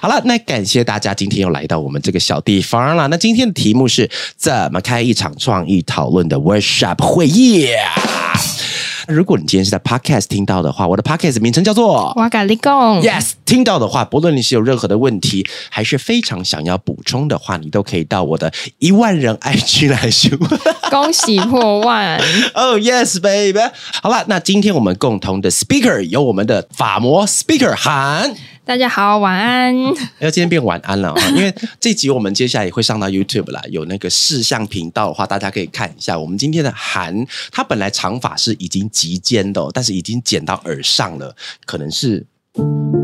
好了，那感谢大家今天又来到我们这个小地方了。那今天的题目是怎么开一场创意讨论的 workshop 会议。如果你今天是在 podcast 听到的话，我的 podcast 名称叫做瓦嘎利贡。Yes，听到的话，不论你是有任何的问题，还是非常想要补充的话，你都可以到我的一万人 IG 来询问。恭喜破万！Oh yes, baby！好了，那今天我们共同的 speaker 有我们的法魔 speaker 韩。大家好，晚安。要今天变晚安了啊，因为这集我们接下来也会上到 YouTube 啦，有那个视像频道的话，大家可以看一下。我们今天的韩，他本来长发是已经及肩的、哦，但是已经剪到耳上了，可能是。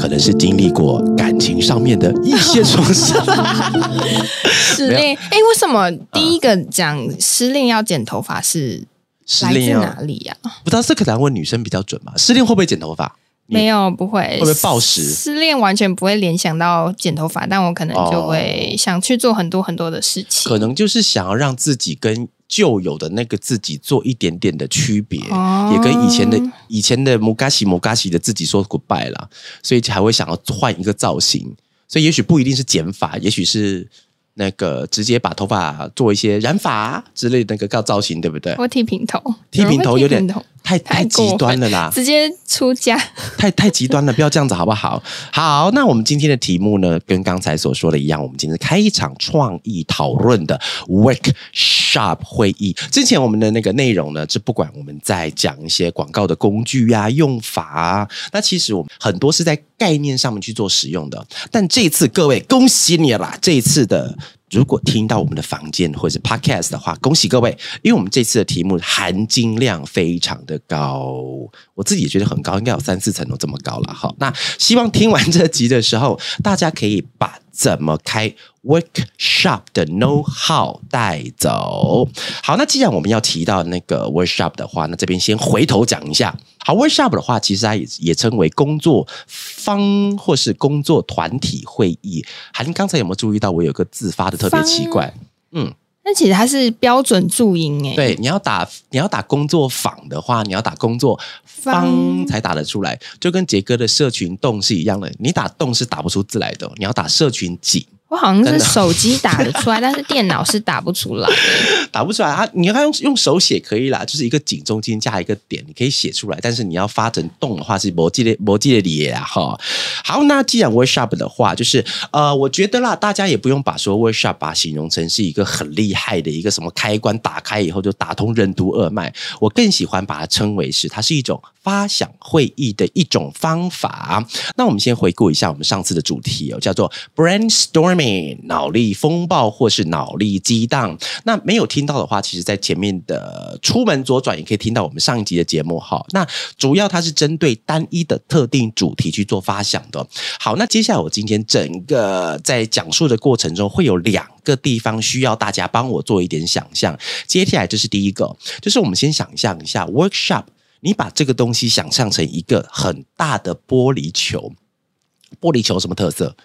可能是经历过感情上面的一些创伤，失恋，哎，为什么第一个讲失恋要剪头发是失恋啊，哪里呀、不知道这可能问女生比较准吧？失恋会不会剪头发？你没有，不会，会不会暴食？失恋完全不会联想到剪头发，但我可能就会想去做很多很多的事情。可能就是想要让自己跟旧有的那个自己做一点点的区别，哦。也跟以前的以前的摩嘎西摩嘎西的自己说 goodbye 啦，所以才会想要换一个造型。所以也许不一定是剪发，也许是那个直接把头发做一些染发之类的那个造造型，对不对？我剃平头，剃平头有点太太极端了啦，直接出家。太太极端了，不要这样子好不好？好，那我们今天的题目呢，跟刚才所说的一样，我们今天开一场创意讨论的 workshop 会议。之前我们的那个内容呢，是不管我们在讲一些广告的工具呀、用法啊，那其实我们很多是在概念上面去做使用的。但这一次各位，恭喜你啦！这一次的。如果听到我们的房间或者是 podcast 的话，恭喜各位，因为我们这次的题目含金量非常的高，我自己也觉得很高，应该有三四层楼这么高了。好，那希望听完这集的时候，大家可以把怎么开 workshop 的 know how 带走。好，那既然我们要提到那个 workshop 的话，那这边先回头讲一下。好，workshop 的话，其实它也也称为工作坊或是工作团体会议。韩刚才有没有注意到我有个字发的特别奇怪？嗯，那其实它是标准注音哎，对，你要打你要打工作坊的话，你要打工作坊坊才打得出来，就跟杰哥的社群洞是一样的，你打洞是打不出字来的，你要打社群井。我好像是手机打得出来，但是电脑是打不出来。打不出来，它你要用用手写可以啦，就是一个井中间加一个点，你可以写出来。但是你要发成动的话是逻辑的逻辑的理啊哈。好，那既然 workshop 的话，就是呃，我觉得啦，大家也不用把说 workshop 把它形容成是一个很厉害的一个什么开关打开以后就打通任督二脉，我更喜欢把它称为是它是一种发想会议的一种方法。那我们先回顾一下我们上次的主题哦，叫做 brainstorming 脑力风暴或是脑力激荡。那没有听到的话，其实在前面的出门左转也可以听到我们上一集的节目哈。那主要它是针对单一的特定主题去做发想的。好，那接下来我今天整个在讲述的过程中会有两个地方需要大家帮我做一点想象。接下来这是第一个，就是我们先想象一下 workshop。你把这个东西想象成一个很大的玻璃球，玻璃球什么特色？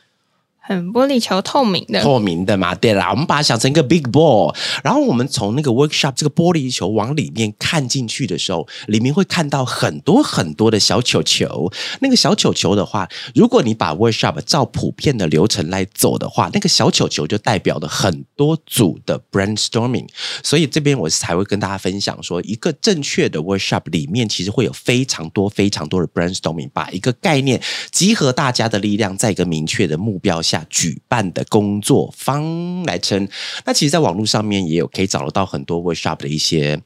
很玻璃球透明的，透明的嘛，对啦，我们把它想成一个 big ball，然后我们从那个 workshop 这个玻璃球往里面看进去的时候，里面会看到很多很多的小球球。那个小球球的话，如果你把 workshop 照普遍的流程来走的话，那个小球球就代表了很多组的 brainstorming。所以这边我才会跟大家分享说，一个正确的 workshop 里面其实会有非常多非常多的 brainstorming，把一个概念集合大家的力量，在一个明确的目标下举办的工作坊来称。那其实，在网络上面也有可以找得到很多 workshop 的一些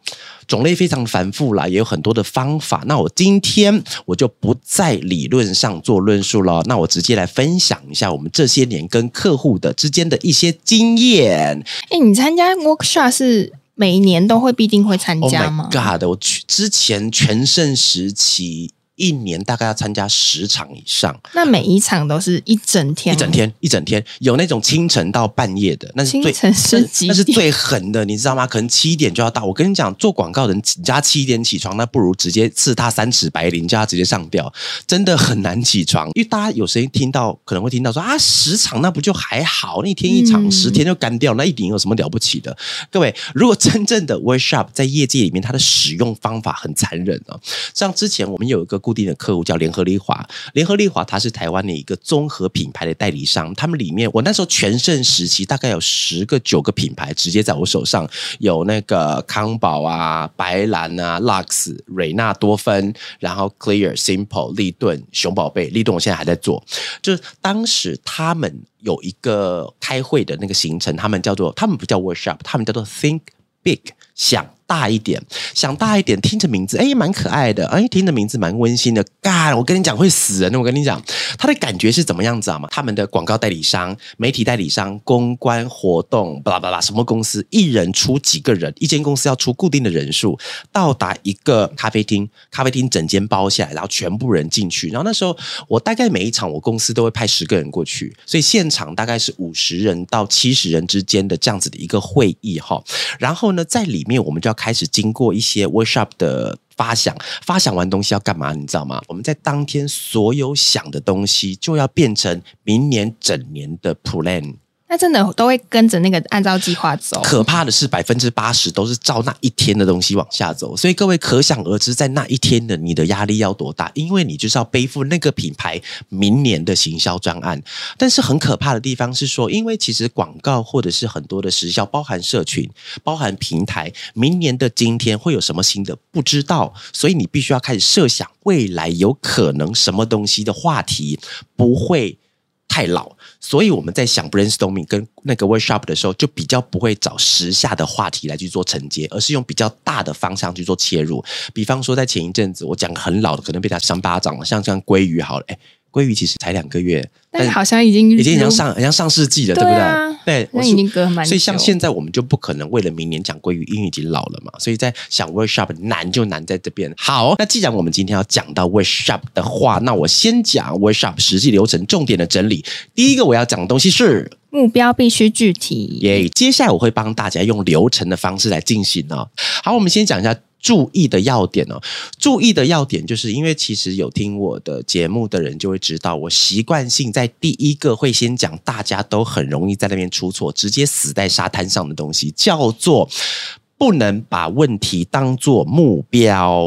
种类非常繁复啦，也有很多的方法。那我今天我就不在理论上做论述了，那我直接来分享一下我们这些年跟客户的之间的一些经验。哎，你参加 workshop 是每一年都会必定会参 Oh 加 my 吗？god！我去之前全盛时期一年大概要参加十场以上，那每一场都是一整天，一整天，一整天，有那种清晨到半夜的，那是最清晨是那是最狠的，你知道吗？可能七点就要到。我跟你讲，做广告的人家七点起床，那不如直接刺他三尺白绫，叫他直接上吊，真的很难起床。因为大家有时候听到可能会听到说啊，十场那不就还好？那一天一场，嗯十天就干掉，那一顶有什么了不起的？各位，如果真正的 workshop 在业界里面，它的使用方法很残忍啊。像之前我们有一个固定的客户叫联合利华，联合利华它是台湾的一个综合品牌的代理商，他们里面我那时候全盛时期大概有十个九个品牌直接在我手上，有那个康宝啊、白兰啊、Lux、瑞纳多芬，然后 Clear、Simple、立顿、熊宝贝，立顿我现在还在做，就是当时他们有一个开会的那个行程，他们叫做他们不叫 workshop，他们叫做 think big，想大一点，想大一点，听着名字哎蛮可爱的，哎听着名字蛮温馨的。干，我跟你讲会死人的，我跟你讲，他的感觉是怎么样子啊嘛？他们的广告代理商、媒体代理商、公关活动，巴拉巴拉，什么公司一人出几个人，一间公司要出固定的人数，到达一个咖啡厅，咖啡厅整间包下来，然后全部人进去。然后那时候我大概每一场我公司都会派十个人过去，所以现场大概是五十人到七十人之间的这样子的一个会议哈。然后呢，在里面我们就要开始经过一些 workshop 的。发想，发想完东西要干嘛？你知道吗？我们在当天所有想的东西，就要变成明年整年的 plan。那真的都会跟着那个按照计划走。可怕的是，百分之八十都是照那一天的东西往下走，所以各位可想而知，在那一天的你的压力要多大，因为你就是要背负那个品牌明年的行销专案。但是很可怕的地方是说，因为其实广告或者是很多的时效，包含社群、包含平台，明年的今天会有什么新的不知道，所以你必须要开始设想未来有可能什么东西的话题不会。太老，所以我们在想 brainstorming 跟那个 workshop 的时候，就比较不会找时下的话题来去做承接，而是用比较大的方向去做切入。比方说，在前一阵子我讲很老的，可能被他扇巴掌了，像像鲑鱼好了，哎，鲑鱼其实才两个月，但是好像已经已经很像上上世纪了，对不对啊对？我那已经隔蛮久。所以像现在我们就不可能为了明年讲鲑鱼，因为已经老了嘛。所以在想 workshop 难就难在这边。好，那既然我们今天要讲到 workshop 的话，那我先讲 workshop 实际流程重点的整理。第一个我要讲的东西是。目标必须具体。耶接下来我会帮大家用流程的方式来进行哦。好，我们先讲一下注意的要点哦。注意的要点就是因为其实有听我的节目的人就会知道，我习惯性在第一个会先讲大家都很容易在那边出错，直接死在沙滩上的东西，叫做不能把问题当做目标。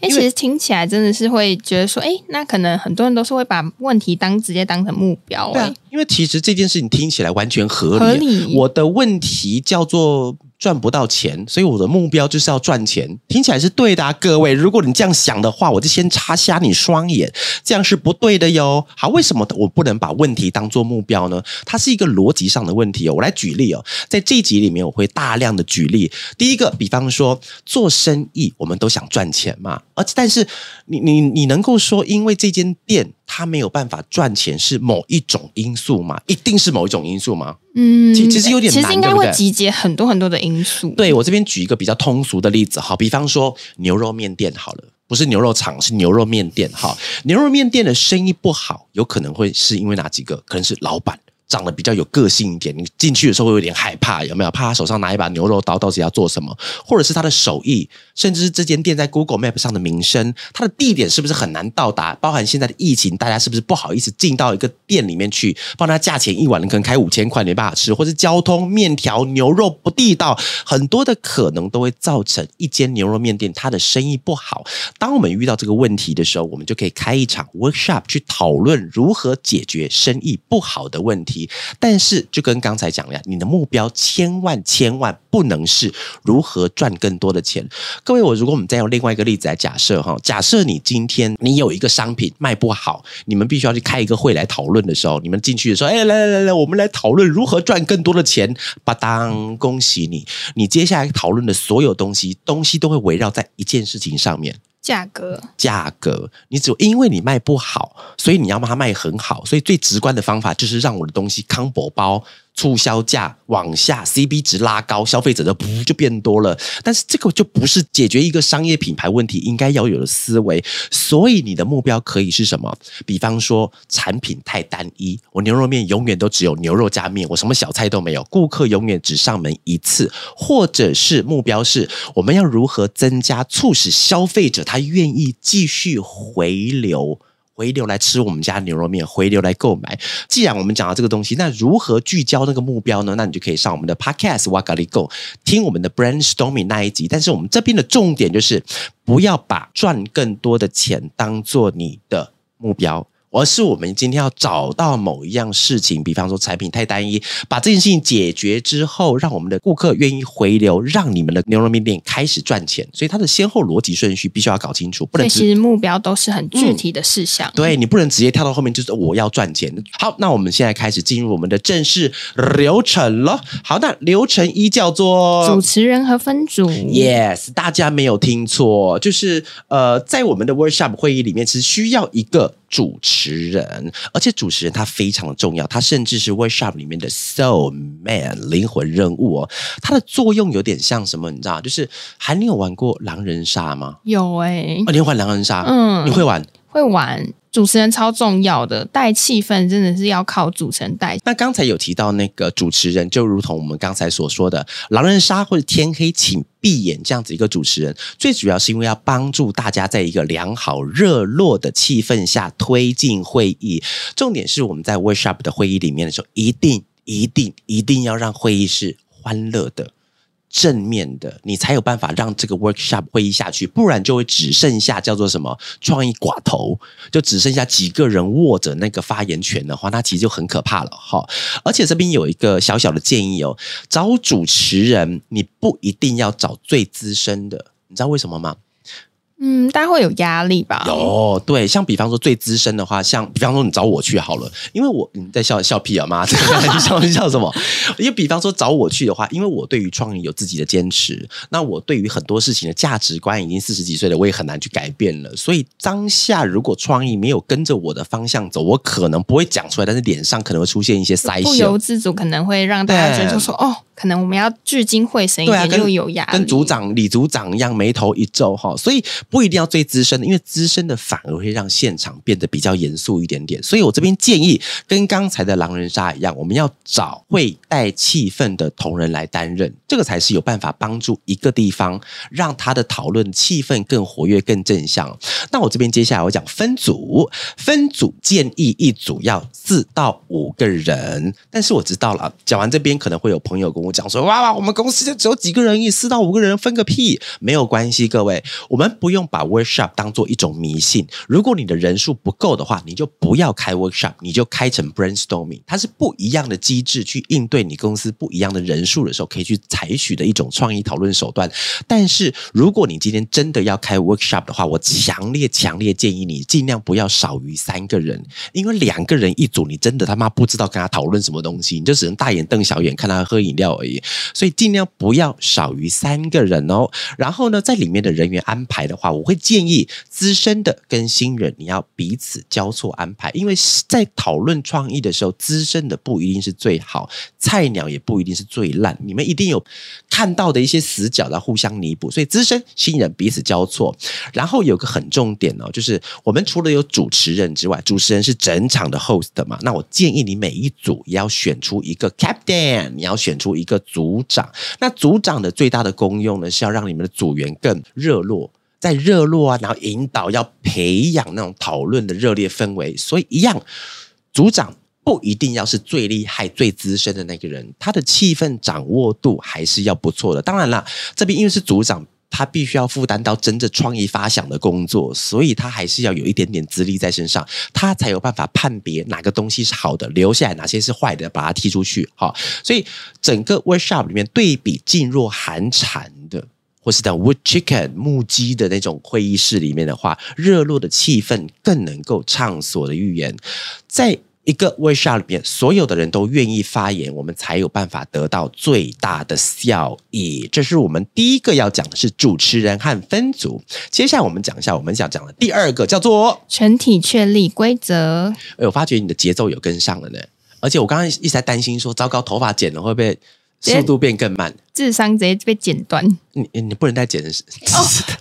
哎、其实听起来真的是会觉得说，哎，那可能很多人都是会把问题当直接当成目标、哎、对啊，因为其实这件事情听起来完全合理。合理我的问题叫做赚不到钱，所以我的目标就是要赚钱，听起来是对的啊，各位。如果你这样想的话，我就先插瞎你双眼，这样是不对的哟。好，为什么我不能把问题当做目标呢？它是一个逻辑上的问题哦。我来举例哦，在这一集里面我会大量的举例。第一个，比方说做生意，我们都想赚钱嘛，而但是你你你能够说，因为这间店它没有办法赚钱是某一种因素吗？一定是某一种因素吗？嗯，其其实有点难其实应该会集结很多很多的因素。对我这边举一个比较通俗的例子，好，比方说牛肉面店好了。不是牛肉厂，是牛肉面店。哈，牛肉面店的生意不好，有可能会是因为哪几个？可能是老板长得比较有个性一点，你进去的时候会有点害怕，有没有？怕他手上拿一把牛肉刀，到底要做什么？或者是他的手艺，甚至是这间店在 Google Map 上的名声，它的地点是不是很难到达？包含现在的疫情，大家是不是不好意思进到一个店里面去？帮他价钱一碗可能开五千块没办法吃，或是交通面条牛肉不地道，很多的可能都会造成一间牛肉面店它的生意不好。当我们遇到这个问题的时候，我们就可以开一场 workshop 去讨论如何解决生意不好的问题。但是就跟刚才讲的，你的目标千万千万不能是如何赚更多的钱。各位，我如果我们再用另外一个例子来假设哈，假设你今天你有一个商品卖不好，你们必须要去开一个会来讨论的时候，你们进去的时候，哎，来来来来，我们来讨论如何赚更多的钱。吧当，恭喜你，你接下来讨论的所有东西，东西都会围绕在一件事情上面。价格。价格，你只有因为你卖不好，所以你要把它卖很好，所以最直观的方法就是让我的东西康博包促销价往下，CB 值拉高，消费者的不就变多了。但是这个就不是解决一个商业品牌问题应该要有的思维。所以你的目标可以是什么？比方说产品太单一，我牛肉面永远都只有牛肉加面，我什么小菜都没有，顾客永远只上门一次。或者是目标是我们要如何增加，促使消费者他愿意继续回流。回流来吃我们家牛肉面，回流来购买。既然我们讲到这个东西，那如何聚焦那个目标呢？那你就可以上我们的 Podcast w a g a l i Go 听我们的 Brainstorming 那一集。但是我们这边的重点就是，不要把赚更多的钱当做你的目标。而是我们今天要找到某一样事情，比方说产品太单一，把这件事情解决之后，让我们的顾客愿意回流，让你们的牛肉面店开始赚钱。所以它的先后逻辑顺序必须要搞清楚，不能。其实目标都是很具体的事项，对你不能直接跳到后面就是我要赚钱。好，那我们现在开始进入我们的正式流程了。好，那流程一叫做主持人和分组。Yes，大家没有听错，就是呃，在我们的 workshop 会议里面是需要一个。主持人，而且主持人他非常的重要，他甚至是 workshop 里面的 soul man 灵魂任务哦。它的作用有点像什么？你知道？就是还你有玩过狼人杀吗？有哎，你会玩狼人杀？嗯，你会玩？会玩。主持人超重要的，带气氛真的是要靠主持人带。那刚才有提到那个主持人，就如同我们刚才所说的狼人杀或者天黑请闭眼这样子一个主持人，最主要是因为要帮助大家在一个良好热络的气氛下推进会议。重点是我们在 workshop 的会议里面的时候，一定一定一定要让会议是欢乐的。正面的，你才有办法让这个 workshop 会议下去，不然就会只剩下叫做什么创意寡头，就只剩下几个人握着那个发言权的话，那其实就很可怕了哈。而且这边有一个小小的建议哦，找主持人你不一定要找最资深的，你知道为什么吗？嗯，大家会有压力吧？有，对，像比方说最资深的话，像比方说你找我去好了，因为我你在笑笑屁啊妈，你笑你笑什么？因为比方说找我去的话，因为我对于创意有自己的坚持，那我对于很多事情的价值观已经四十几岁了，我也很难去改变了。所以当下如果创意没有跟着我的方向走，我可能不会讲出来，但是脸上可能会出现一些腮笑，不由自主可能会让大家觉得说哦。可能我们要聚精会神一点，就有压力，跟组长李组长一样眉头一皱哈，所以不一定要最资深的，因为资深的反而会让现场变得比较严肃一点点。所以我这边建议跟刚才的狼人杀一样，我们要找会带气氛的同仁来担任，这个才是有办法帮助一个地方让他的讨论气氛更活跃、更正向。那我这边接下来我讲分组，分组建议一组要四到五个人，但是我知道了，讲完这边可能会有朋友跟我。讲说哇哇，我们公司就只有几个人，一四到五个人分个屁，没有关系，各位，我们不用把 workshop 当做一种迷信。如果你的人数不够的话，你就不要开 workshop，你就开成 brainstorming，它是不一样的机制去应对你公司不一样的人数的时候，可以去采取的一种创意讨论手段。但是如果你今天真的要开 workshop 的话，我强烈强烈建议你尽量不要少于三个人，因为两个人一组，你真的他妈不知道跟他讨论什么东西，你就只能大眼瞪小眼看他喝饮料。所以尽量不要少于三个人哦。然后呢，在里面的人员安排的话，我会建议资深的跟新人你要彼此交错安排，因为在讨论创意的时候，资深的不一定是最好，菜鸟也不一定是最烂。你们一定有看到的一些死角，要互相弥补。所以资深新人彼此交错。然后有个很重点哦，就是我们除了有主持人之外，主持人是整场的 host 嘛。那我建议你每一组也要选出一个 captain，你要选出一一。个组长，那组长的最大的功用呢，是要让你们的组员更热络，在热络啊，然后引导，要培养那种讨论的热烈氛围。所以，一样，组长不一定要是最厉害、最资深的那个人，他的气氛掌握度还是要不错的。当然了，这边因为是组长。他必须要负担到真正创意发想的工作，所以他还是要有一点点资历在身上，他才有办法判别哪个东西是好的，留下来哪些是坏的，把它踢出去。好，所以整个 workshop 里面对比噤若寒蝉的，或是等 wood chicken 木鸡的那种会议室里面的话，热络的气氛更能够畅所的预言，在。一个 workshop 里面，所有的人都愿意发言，我们才有办法得到最大的效益。这是我们第一个要讲的是主持人和分组。接下来我们讲一下我们想讲的第二个，叫做全体确立规则。哎，我发觉你的节奏有跟上了呢。而且我刚刚一直在担心说，糟糕，头发剪了会不会速度变更慢？智商直接被剪断，你你不能再剪哦，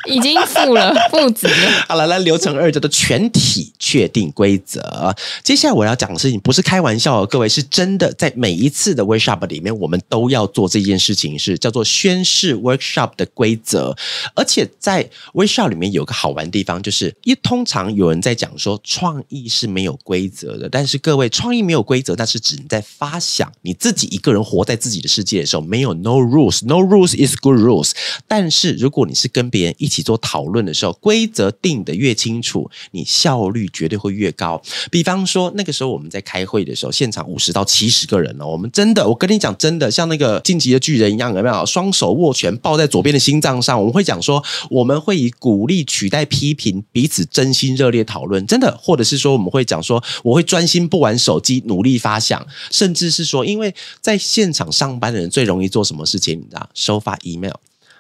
已经负了 负值了。好了，来流程二叫做全体确定规则。接下来我要讲的事情不是开玩笑哦，各位是真的，在每一次的 workshop 里面，我们都要做这件事情，是叫做宣誓 workshop 的规则。而且在 workshop 里面有个好玩的地方，就是一通常有人在讲说创意是没有规则的，但是各位创意没有规则，那是指你在发想你自己一个人活在自己的世界的时候，没有 no rule。Rules no rules is good rules，但是如果你是跟别人一起做讨论的时候，规则定的越清楚，你效率绝对会越高。比方说那个时候我们在开会的时候，现场五十到七十个人哦，我们真的，我跟你讲，真的像那个晋级的巨人一样，有没有？双手握拳抱在左边的心脏上，我们会讲说，我们会以鼓励取代批评，彼此真心热烈讨论，真的，或者是说我们会讲说，我会专心不玩手机，努力发想，甚至是说，因为在现场上班的人最容易做什么事情？你知道收发 email，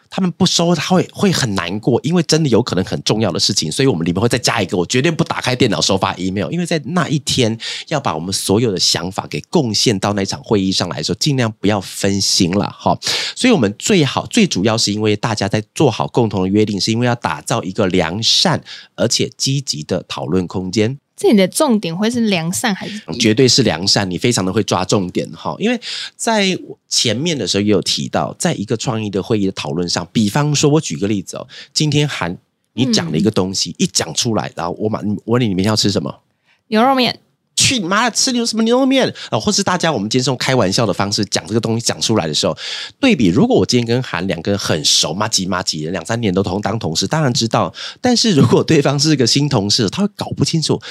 他们不收，他会会很难过，因为真的有可能很重要的事情，所以我们里面会再加一个，我绝对不打开电脑收发 email，因为在那一天要把我们所有的想法给贡献到那场会议上来说，尽量不要分心了哈。所以我们最好最主要是因为大家在做好共同的约定，是因为要打造一个良善而且积极的讨论空间。这你的重点会是良善还是？绝对是良善，你非常的会抓重点哈。因为在前面的时候也有提到，在一个创意的会议的讨论上，比方说，我举个例子哦，今天韩你讲了一个东西，一讲出来，然后我马我问你，你明天要吃什么？牛肉面。去你妈的吃牛什么牛肉面啊？或是大家我们今天用开玩笑的方式讲这个东西讲出来的时候，对比如果我今天跟韩两个人很熟，妈几妈几人两三年都同当同事，当然知道。但是如果对方是个新同事，他会搞不清楚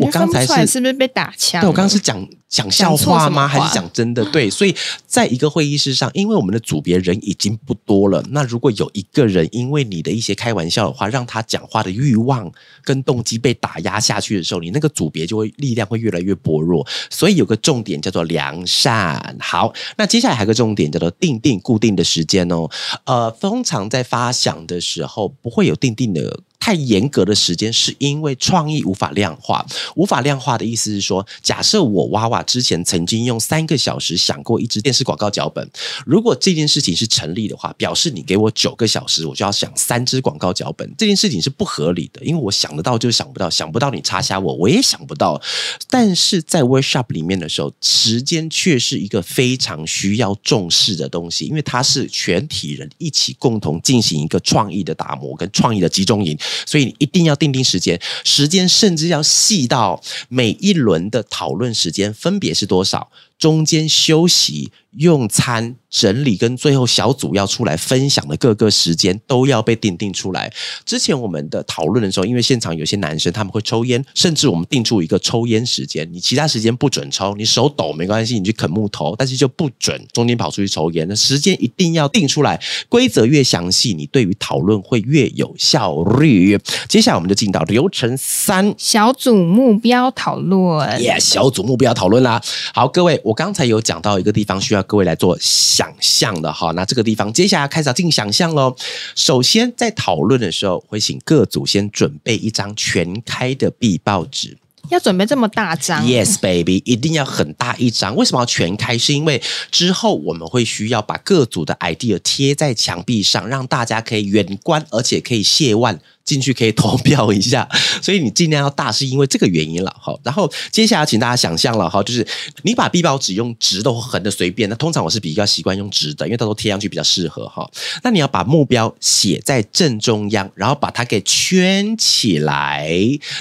我刚才是是不是被打枪？对我刚刚是讲讲笑话吗？还是讲真的？对，所以在一个会议室上，因为我们的组别人已经不多了，那如果有一个人因为你的一些开玩笑的话，让他讲话的欲望跟动机被打压下去的时候，你那个组别就会力量会越。越来越薄弱，所以有个重点叫做良善。好，那接下来还有个重点叫做定定固定的时间哦。呃，通常在发想的时候不会有定定的。太严格的时间，是因为创意无法量化。无法量化的意思是说，假设我娃娃之前曾经用三个小时想过一支电视广告脚本，如果这件事情是成立的话，表示你给我九个小时，我就要想三支广告脚本。这件事情是不合理的，因为我想得到就想不到，想不到你插瞎我，我也想不到。但是在 workshop 里面的时候，时间却是一个非常需要重视的东西，因为它是全体人一起共同进行一个创意的打磨跟创意的集中营。所以你一定要定定时间，时间甚至要细到每一轮的讨论时间分别是多少。中间休息、用餐、整理，跟最后小组要出来分享的各个时间都要被定定出来。之前我们的讨论的时候，因为现场有些男生他们会抽烟，甚至我们定出一个抽烟时间，你其他时间不准抽，你手抖没关系，你去啃木头，但是就不准中间跑出去抽烟。那时间一定要定出来，规则越详细，你对于讨论会越有效率。接下来我们就进到流程三：小组目标讨论。耶，小组目标讨论啦。好，各位我。我刚才有讲到一个地方需要各位来做想象的哈，那这个地方接下来开始要进行想象喽。首先在讨论的时候，会请各组先准备一张全开的 B 报纸，要准备这么大张？Yes, baby，一定要很大一张。为什么要全开？是因为之后我们会需要把各组的 idea 贴在墙壁上，让大家可以远观，而且可以谢万。进去可以投票一下，所以你尽量要大，是因为这个原因了哈。然后接下来请大家想象了哈，就是你把 B 报纸用直的或横的随便，那通常我是比较习惯用直的，因为到时候贴上去比较适合哈。那你要把目标写在正中央，然后把它给圈起来。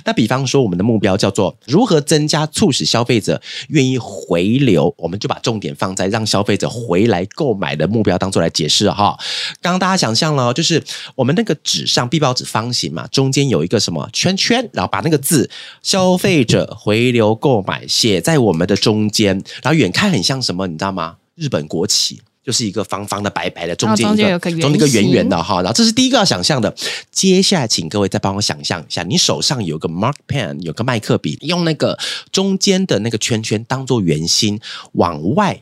那比方说我们的目标叫做如何增加促使消费者愿意回流，我们就把重点放在让消费者回来购买的目标当做来解释哈。刚刚大家想象了，就是我们那个纸上 B 报纸方。形嘛，中间有一个什么圈圈，然后把那个字“消费者回流购买”写在我们的中间，然后远看很像什么，你知道吗？日本国旗就是一个方方的、白白的，中间一个中间一个圆圆的哈。然后这是第一个要想象的。接下来，请各位再帮我想象一下，你手上有个 mark pen，有个麦克笔，用那个中间的那个圈圈当做圆心往外。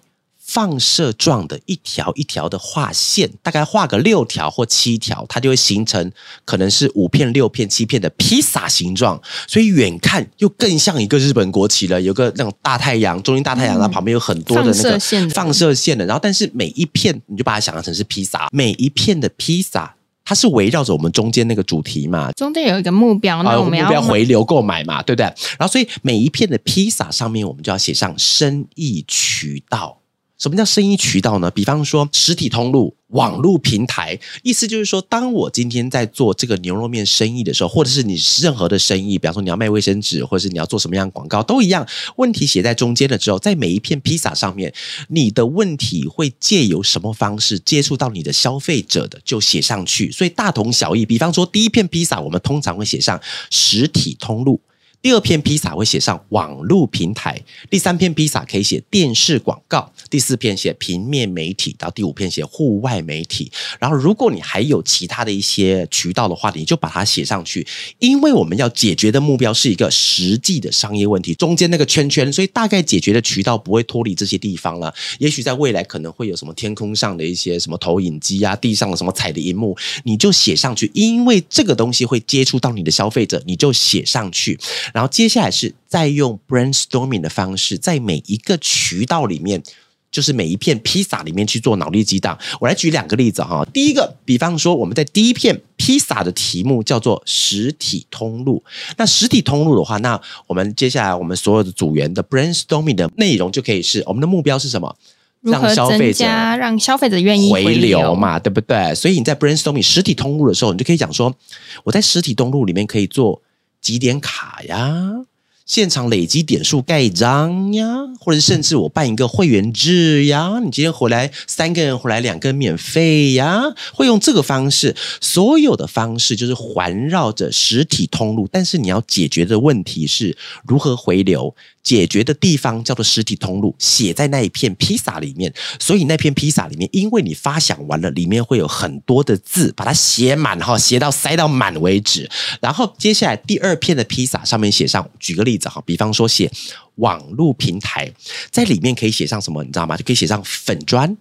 放射状的一条一条的画线，大概画个六条或七条，它就会形成可能是五片、六片、七片的披萨形状。所以远看又更像一个日本国旗了，有个那种大太阳，中间大太阳，它旁边有很多的那个放射线的放射线的。然后，但是每一片你就把它想象成是披萨，每一片的披萨。它是围绕着我们中间那个主题嘛，中间有一个目标，那啊，我们要目标回流购买嘛，对不对？然后，所以每一片的披萨上面，我们就要写上生意渠道。什么叫生意渠道呢？比方说实体通路、网络平台，意思就是说，当我今天在做这个牛肉面生意的时候，或者是你任何的生意，比方说你要卖卫生纸，或者是你要做什么样的广告，都一样。问题写在中间了之后，在每一片披萨上面，你的问题会借由什么方式接触到你的消费者的，就写上去。所以大同小异。比方说，第一片披萨，我们通常会写上实体通路。第二片披萨会写上网络平台，第三片披萨可以写电视广告，第四片写平面媒体，到第五片写户外媒体。然后，如果你还有其他的一些渠道的话，你就把它写上去，因为我们要解决的目标是一个实际的商业问题，中间那个圈圈，所以大概解决的渠道不会脱离这些地方了。也许在未来可能会有什么天空上的一些什么投影机啊，地上的什么彩的荧幕，你就写上去，因为这个东西会接触到你的消费者，你就写上去。然后接下来是再用 brainstorming 的方式，在每一个渠道里面，就是每一片披萨里面去做脑力激荡。我来举两个例子哈。第一个，比方说我们在第一片披萨的题目叫做实体通路。那实体通路的话，那我们接下来我们所有的组员的 brainstorming 的内容就可以是我们的目标是什么？让消费者加让消费者愿意回流流？嘛，对不对？所以你在 brainstorming 实体通路的时候，你就可以讲说，我在实体通路里面可以做几点卡呀。现场累积点数盖章呀，或者甚至我办一个会员制呀，你今天回来三个人回来两个人免费呀，会用这个方式，所有的方式就是环绕着实体通路，但是你要解决的问题是如何回流，解决的地方叫做实体通路，写在那一片披萨里面。所以那片披萨里面，因为你发想完了，里面会有很多的字，把它写满哈，写到塞到满为止。然后接下来第二片的披萨上面写上，举个例哈，比方说写网络平台，在里面可以写上什么，你知道吗？就可以写上粉砖、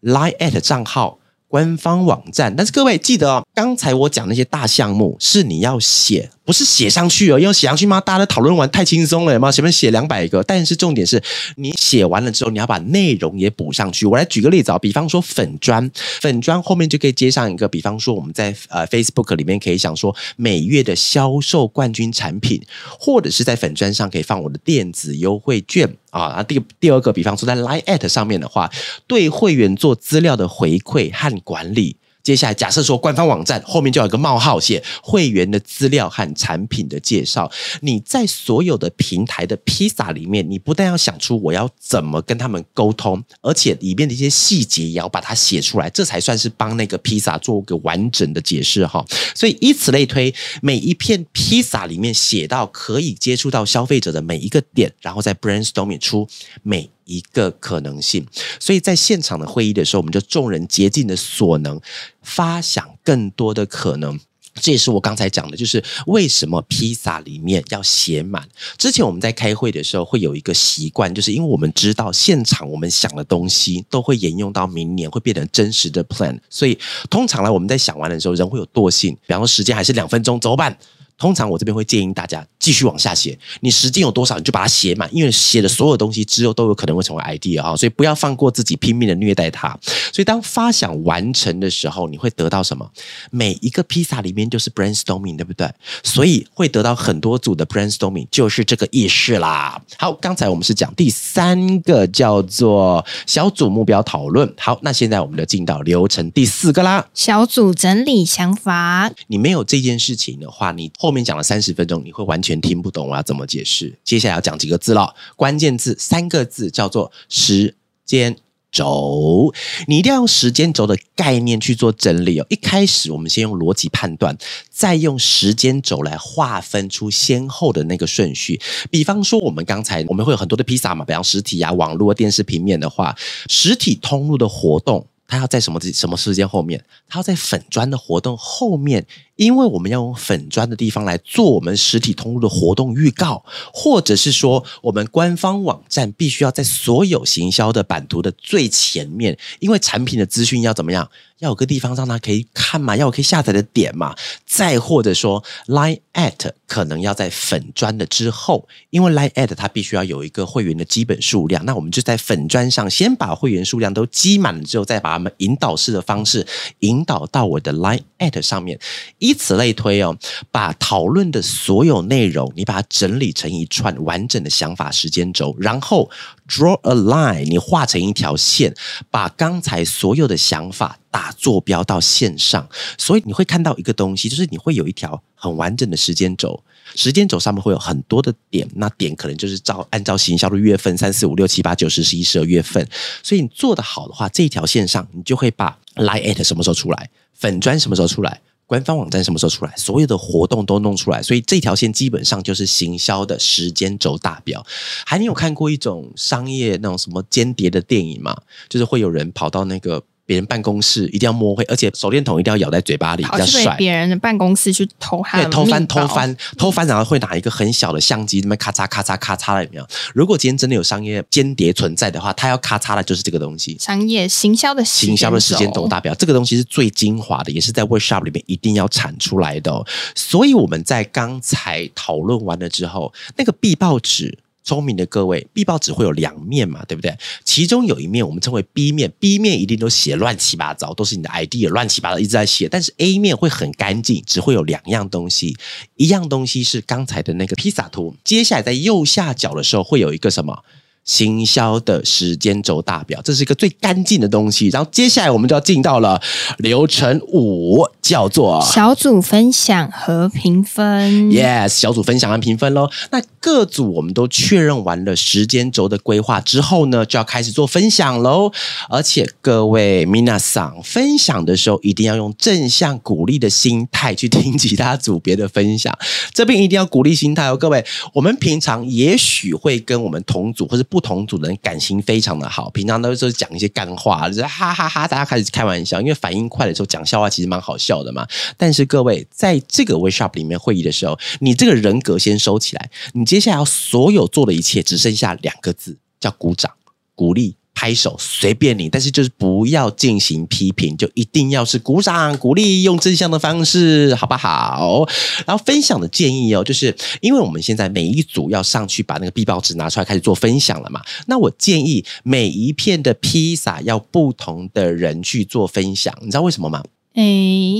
Line at 账号。官方网站，但是各位记得哦，刚才我讲那些大项目是你要写，不是写上去哦，因为写上去嘛，大家都讨论完太轻松了，有没有？前面写两百个，但是重点是你写完了之后，你要把内容也补上去。我来举个例子啊、比方说粉砖，粉砖后面就可以接上一个，比方说我们在呃 Facebook 里面可以想说每月的销售冠军产品，或者是在粉砖上可以放我的电子优惠券啊。然后第第二个，比方说在 Line at 上面的话，对会员做资料的回馈和管理。接下来，假设说官方网站后面就有一个冒号写会员的资料和产品的介绍。你在所有的平台的披萨里面，你不但要想出我要怎么跟他们沟通，而且里面的一些细节也要把它写出来，这才算是帮那个披萨做个完整的解释哈。所以以此类推，每一片披萨里面写到可以接触到消费者的每一个点，然后再 brainstorming 出每一个可能性。所以在现场的会议的时候，我们就众人竭尽的所能，发想更多的可能。这也是我刚才讲的，就是为什么披萨里面要写满。之前我们在开会的时候会有一个习惯，就是因为我们知道现场我们想的东西都会沿用到明年，会变成真实的 plan。所以通常呢，我们在想完的时候，人会有惰性，比方说时间还是两分钟，怎么办？通常我这边会建议大家继续往下写，你时间有多少你就把它写满，因为写的所有东西之后都有可能会成为 idea 啊，所以不要放过自己，拼命的虐待它。所以当发想完成的时候，你会得到什么？每一个披萨里面就是 brainstorming，对不对？所以会得到很多组的 brainstorming，就是这个意识啦。好，刚才我们是讲第三个叫做小组目标讨论。好，那现在我们就进到流程第四个啦。小组整理想法，你没有这件事情的话，你后面讲了三十分钟，你会完全听不懂我要怎么解释。接下来要讲几个字了，关键字三个字叫做时间。轴，你一定要用时间轴的概念去做整理哦。一开始我们先用逻辑判断，再用时间轴来划分出先后的那个顺序。比方说，我们刚才我们会有很多的披萨嘛，比方实体啊、网络、电视平面的话，实体通路的活动。它要在什么什么时间后面？它要在粉砖的活动后面因为我们要用粉砖的地方来做我们实体通路的活动预告，或者是说我们官方网站必须要在所有行销的版图的最前面，因为产品的资讯要怎么样？要有个地方让他可以看嘛，要有可以下载的点嘛。再或者说，Line at 可能要在粉砖的之后，因为 Line at 它必须要有一个会员的基本数量，那我们就在粉砖上先把会员数量都积满了之后，再把他们引导式的方式引导到我的 Line at 上面，以此类推哦，把讨论的所有内容，你把它整理成一串完整的想法时间轴，然后 draw a line，你画成一条线，把刚才所有的想法。打坐标到线上，所以你会看到一个东西，就是你会有一条很完整的时间轴，时间轴上面会有很多的点，那点可能就是照按照行销的月份，三四五六七八九十十一十二月份，所以你做的好的话，这一条线上你就会把 line at 什么时候出来，粉砖什么时候出来，官方网站什么时候出来，所有的活动都弄出来，所以这条线基本上就是行销的时间轴大表。还你有看过一种商业那种什么间谍的电影吗？就是会有人跑到那个。别人办公室一定要摸黑，而且手电筒一定要咬在嘴巴里，比较帅。别人的办公室去偷他偷翻、偷翻、偷翻，然后会拿一个很小的相机，那么咔嚓、咔嚓、咔嚓的，有没有？如果今天真的有商业间谍存在的话，他要咔嚓的就是这个东西。商业行销的行销的时间轴大表，这个东西是最精华的，也是在 workshop 里面一定要产出来的。所以我们在刚才讨论完了之后，那个 B 报纸。聪明的各位，B 报只会有两面嘛，对不对？其中有一面我们称为 B 面，B 面一定都写乱七八糟，都是你的 idea 乱七八糟一直在写。但是 A 面会很干净，只会有两样东西，一样东西是刚才的那个披萨图，接下来在右下角的时候会有一个什么？行销的时间轴大表，这是一个最干净的东西。然后接下来我们就要进到了流程五，叫做小组分享和评分。Yes，小组分享和评分喽。那各组我们都确认完了时间轴的规划之后呢，就要开始做分享喽。而且各位 Mina 桑分享的时候，一定要用正向鼓励的心态去听其他组别的分享。这边一定要鼓励心态哦，各位。我们平常也许会跟我们同组或者不不同组的人感情非常的好，平常都是讲一些干话，就是哈哈哈，大家开始开玩笑，因为反应快的时候讲笑话其实蛮好笑的嘛。但是各位在这个 workshop 里面会议的时候，你这个人格先收起来，你接下来要所有做的一切只剩下两个字，叫鼓掌鼓励。拍手随便你，但是就是不要进行批评，就一定要是鼓掌鼓励，用正向的方式，好不好？然后分享的建议哦，就是因为我们现在每一组要上去把那个 B 报纸拿出来开始做分享了嘛，那我建议每一片的披萨要不同的人去做分享，你知道为什么吗？诶，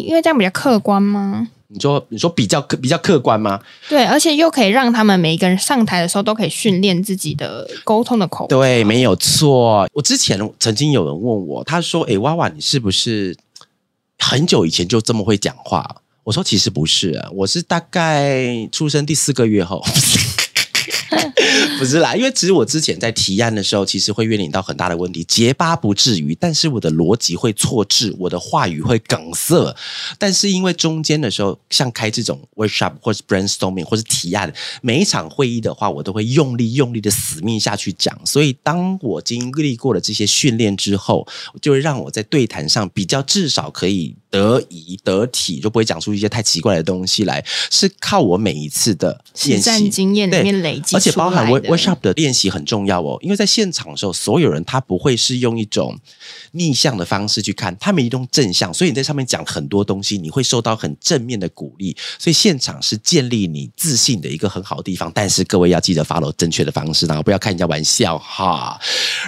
因为这样比较客观吗？你说你说比较客比较客观吗？对，而且又可以让他们每一个人上台的时候都可以训练自己的沟通的口。对，没有错。我之前曾经有人问我，他说：“哎，娃娃，你是不是很久以前就这么会讲话？”我说：“其实不是啊，我是大概出生第四个月后。” 不是啦，因为其实我之前在提案的时候，其实会面临到很大的问题，结巴不至于，但是我的逻辑会错置，我的话语会梗塞。但是因为中间的时候，像开这种 workshop 或是 brainstorming 或是提案，每一场会议的话，我都会用力用力的死命下去讲。所以当我经历过了这些训练之后，就会让我在对谈上比较至少可以。得宜得体，就不会讲出一些太奇怪的东西来。是靠我每一次的练习经验里面累积，而且包含 workshop 的练习很重要哦。因为在现场的时候，所有人他不会是用一种逆向的方式去看，他们一种正向，所以你在上面讲很多东西，你会受到很正面的鼓励。所以现场是建立你自信的一个很好的地方。但是各位要记得 follow 正确的方式，然后不要开人家玩笑哈。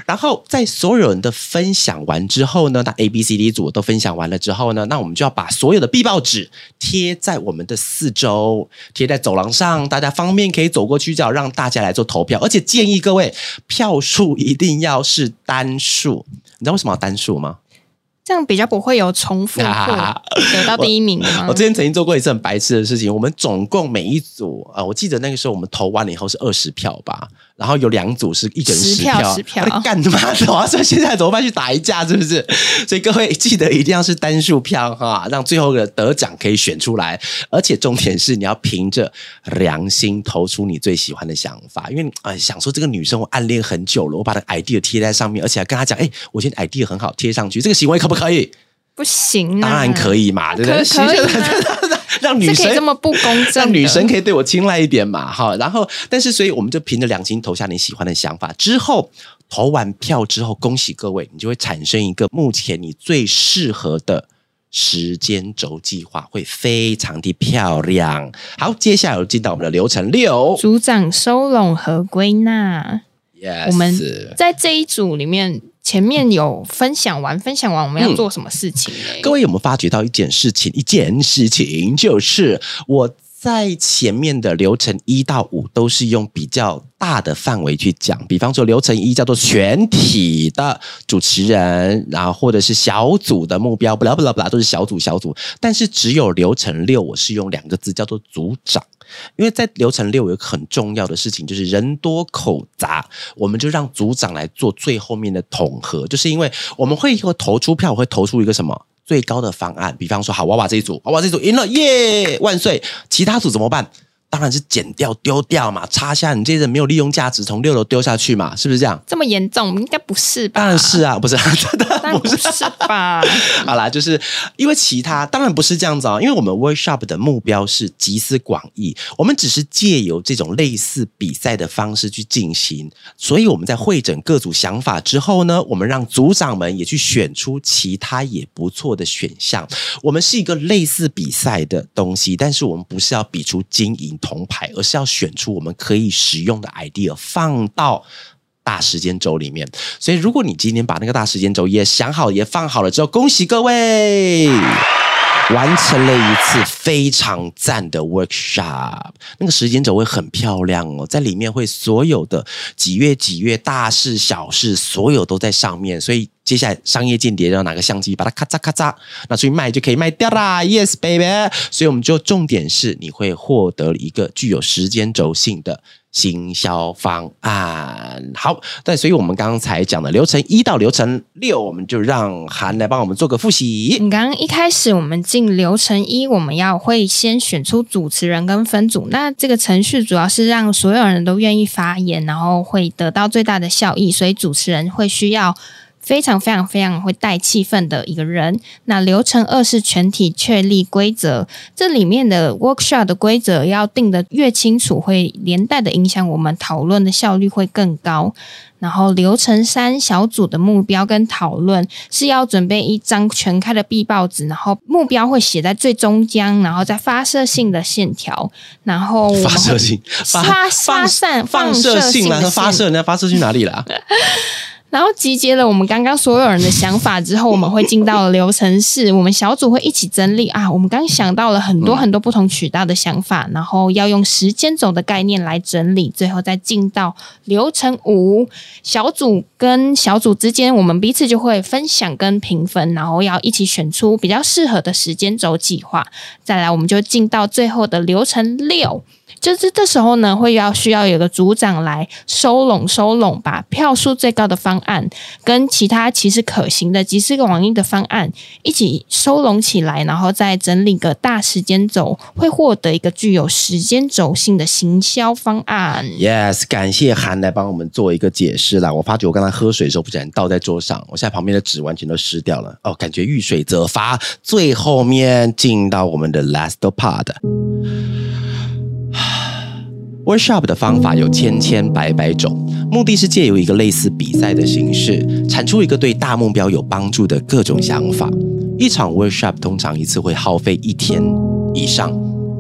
然后在所有人的分享完之后呢，那 A、B、C、D 组都分享完了之后呢，那我们就要把所有的 B 报纸贴在我们的四周，贴在走廊上，大家方便可以走过去，就要让大家来做投票。而且建议各位，票数一定要是单数。你知道为什么要单数吗？这样比较不会有重复得到第一名的。我之前曾经做过一次很白痴的事情，我们总共每一组啊，我记得那个时候我们投完了以后是二十票吧。然后有两组是一个人十票，十票干他妈的！我说现在怎么办？去打一架是不是？所以各位记得一定要是单数票哈，让最后的得奖可以选出来。而且重点是你要凭着良心投出你最喜欢的想法，因为啊，想说这个女生我暗恋很久了，我把她 idea 贴在上面，而且还跟她讲，哎，我觉得 idea 很好，贴上去，这个行为可不可以？不行，当然可以嘛，对不对？可以。让女神可以这么不公正，让女神可以对我青睐一点嘛，哈。然后，但是所以我们就凭着良心投下你喜欢的想法，之后投完票之后，恭喜各位，你就会产生一个目前你最适合的。时间轴计划会非常的漂亮。好，接下来进到我们的流程六，组长收拢和归纳。Yes 我们在这一组里面，前面有分享完，分享完我们要做什么事情呢？各位有没有发觉到一件事情？一件事情就是我在前面的流程一到五都是用比较大的范围去讲，比方说流程一叫做全体的主持人，然后或者是小组的目标，不啦不啦不啦，都是小组小组。但是只有流程六，我是用两个字叫做组长。因为在流程六有个很重要的事情，就是人多口杂，我们就让组长来做最后面的统合。就是因为我们会有投出票，会投出一个什么最高的方案，比方说好娃娃这一组，娃娃这一组赢了，耶，万岁！其他组怎么办？当然是剪掉、丢掉嘛，插下你这些人没有利用价值，从六楼丢下去嘛，是不是这样？这么严重，应该不是吧？当然是啊，不是，当然不是吧？好啦，就是因为其他当然不是这样子啊，因为我们 workshop 的目标是集思广益，我们只是借由这种类似比赛的方式去进行，所以我们在会诊各组想法之后呢，我们让组长们也去选出其他也不错的选项。我们是一个类似比赛的东西，但是我们不是要比出金银铜牌，而是要选出我们可以使用的 idea 放到。大时间轴里面，所以如果你今天把那个大时间轴也想好、也放好了之后，恭喜各位完成了一次非常赞的 workshop。那个时间轴会很漂亮哦，在里面会所有的几月几月大事小事，所有都在上面，所以。接下来商业间谍要拿个相机把它咔嚓咔嚓拿出去卖就可以卖掉啦，Yes baby。所以我们就重点是你会获得一个具有时间轴性的行销方案。好，对，所以我们刚才讲的流程一到流程六，我们就让韩来帮我们做个复习。你刚刚一开始我们进流程一，我们要会先选出主持人跟分组。那这个程序主要是让所有人都愿意发言，然后会得到最大的效益。所以主持人会需要。非常非常非常会带气氛的一个人。那流程二是全体确立规则，这里面的 workshop 的规则要定的越清楚，会连带的影响我们讨论的效率会更高。然后流程三小组的目标跟讨论是要准备一张全开的 B 报纸，然后目标会写在最中间，然后再发射性的线条，然后发射性发发散放射性了，发射人家发射去哪里了？然后集结了我们刚刚所有人的想法之后，我们会进到流程室，我们小组会一起整理啊。我们刚想到了很多很多不同渠道的想法，然后要用时间轴的概念来整理，最后再进到流程五。小组跟小组之间，我们彼此就会分享跟评分，然后要一起选出比较适合的时间轴计划。再来，我们就进到最后的流程六。就是这时候呢，会要需要有个组长来收拢收拢，把票数最高的方案跟其他其实可行的几十个网页的方案一起收拢起来，然后再整理个大时间轴，会获得一个具有时间轴性的行销方案。Yes，感谢韩来帮我们做一个解释啦。我发觉我刚才喝水的时候不小心倒在桌上，我现在旁边的纸完全都湿掉了。哦，感觉遇水则发。最后面进到我们的 last part。Workshop 的方法有千千百百种，目的是借由一个类似比赛的形式，产出一个对大目标有帮助的各种想法。一场 workshop 通常一次会耗费一天以上，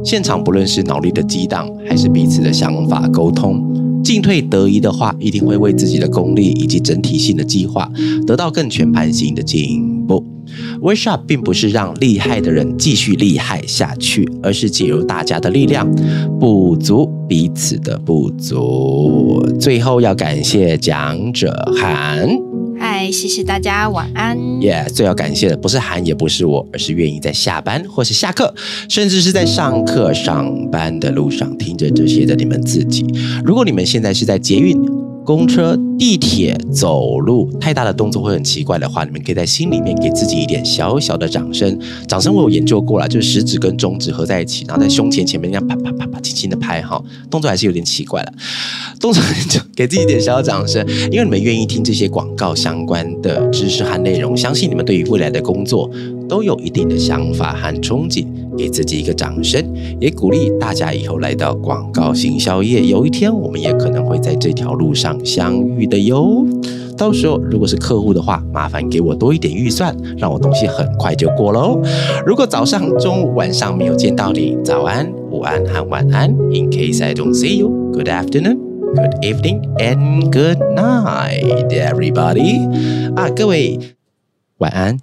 现场不论是脑力的激荡，还是彼此的想法沟通，进退得宜的话，一定会为自己的功力以及整体性的计划得到更全盘性的进步。Workshop 并不是让厉害的人继续厉害下去，而是借由大家的力量补足彼此的不足。最后要感谢讲者韩，嗨，谢谢大家，晚安。耶、最要感谢的不是韩，也不是我，而是愿意在下班或是下课，甚至是在上课、上班的路上听着这些的你们自己。如果你们现在是在捷运、公车、地铁、走路，太大的动作会很奇怪的话，你们可以在心里面给自己一点小小的掌声。掌声我有研究过了，就是食指跟中指合在一起，然后在胸前前面这样啪啪啪啪轻轻的拍哈，动作还是有点奇怪了。动作就给自己一点小小掌声，因为你们愿意听这些广告相关的。知识和内容，相信你们对于未来的。工作都有一定的想法和憧憬，给自己一个掌声，也鼓励大家以后来到广告行销业，有一天我们也可能会在这条路上相遇的哟。到时候如果是客户的话，麻烦给我多一点预算，让我东西很快就过喽。如果早上、中午、晚上没有见到你，早安、午安和晚安。In case I don't see you, good afternoon, good evening, and good night, everybody. 啊，各位晚安。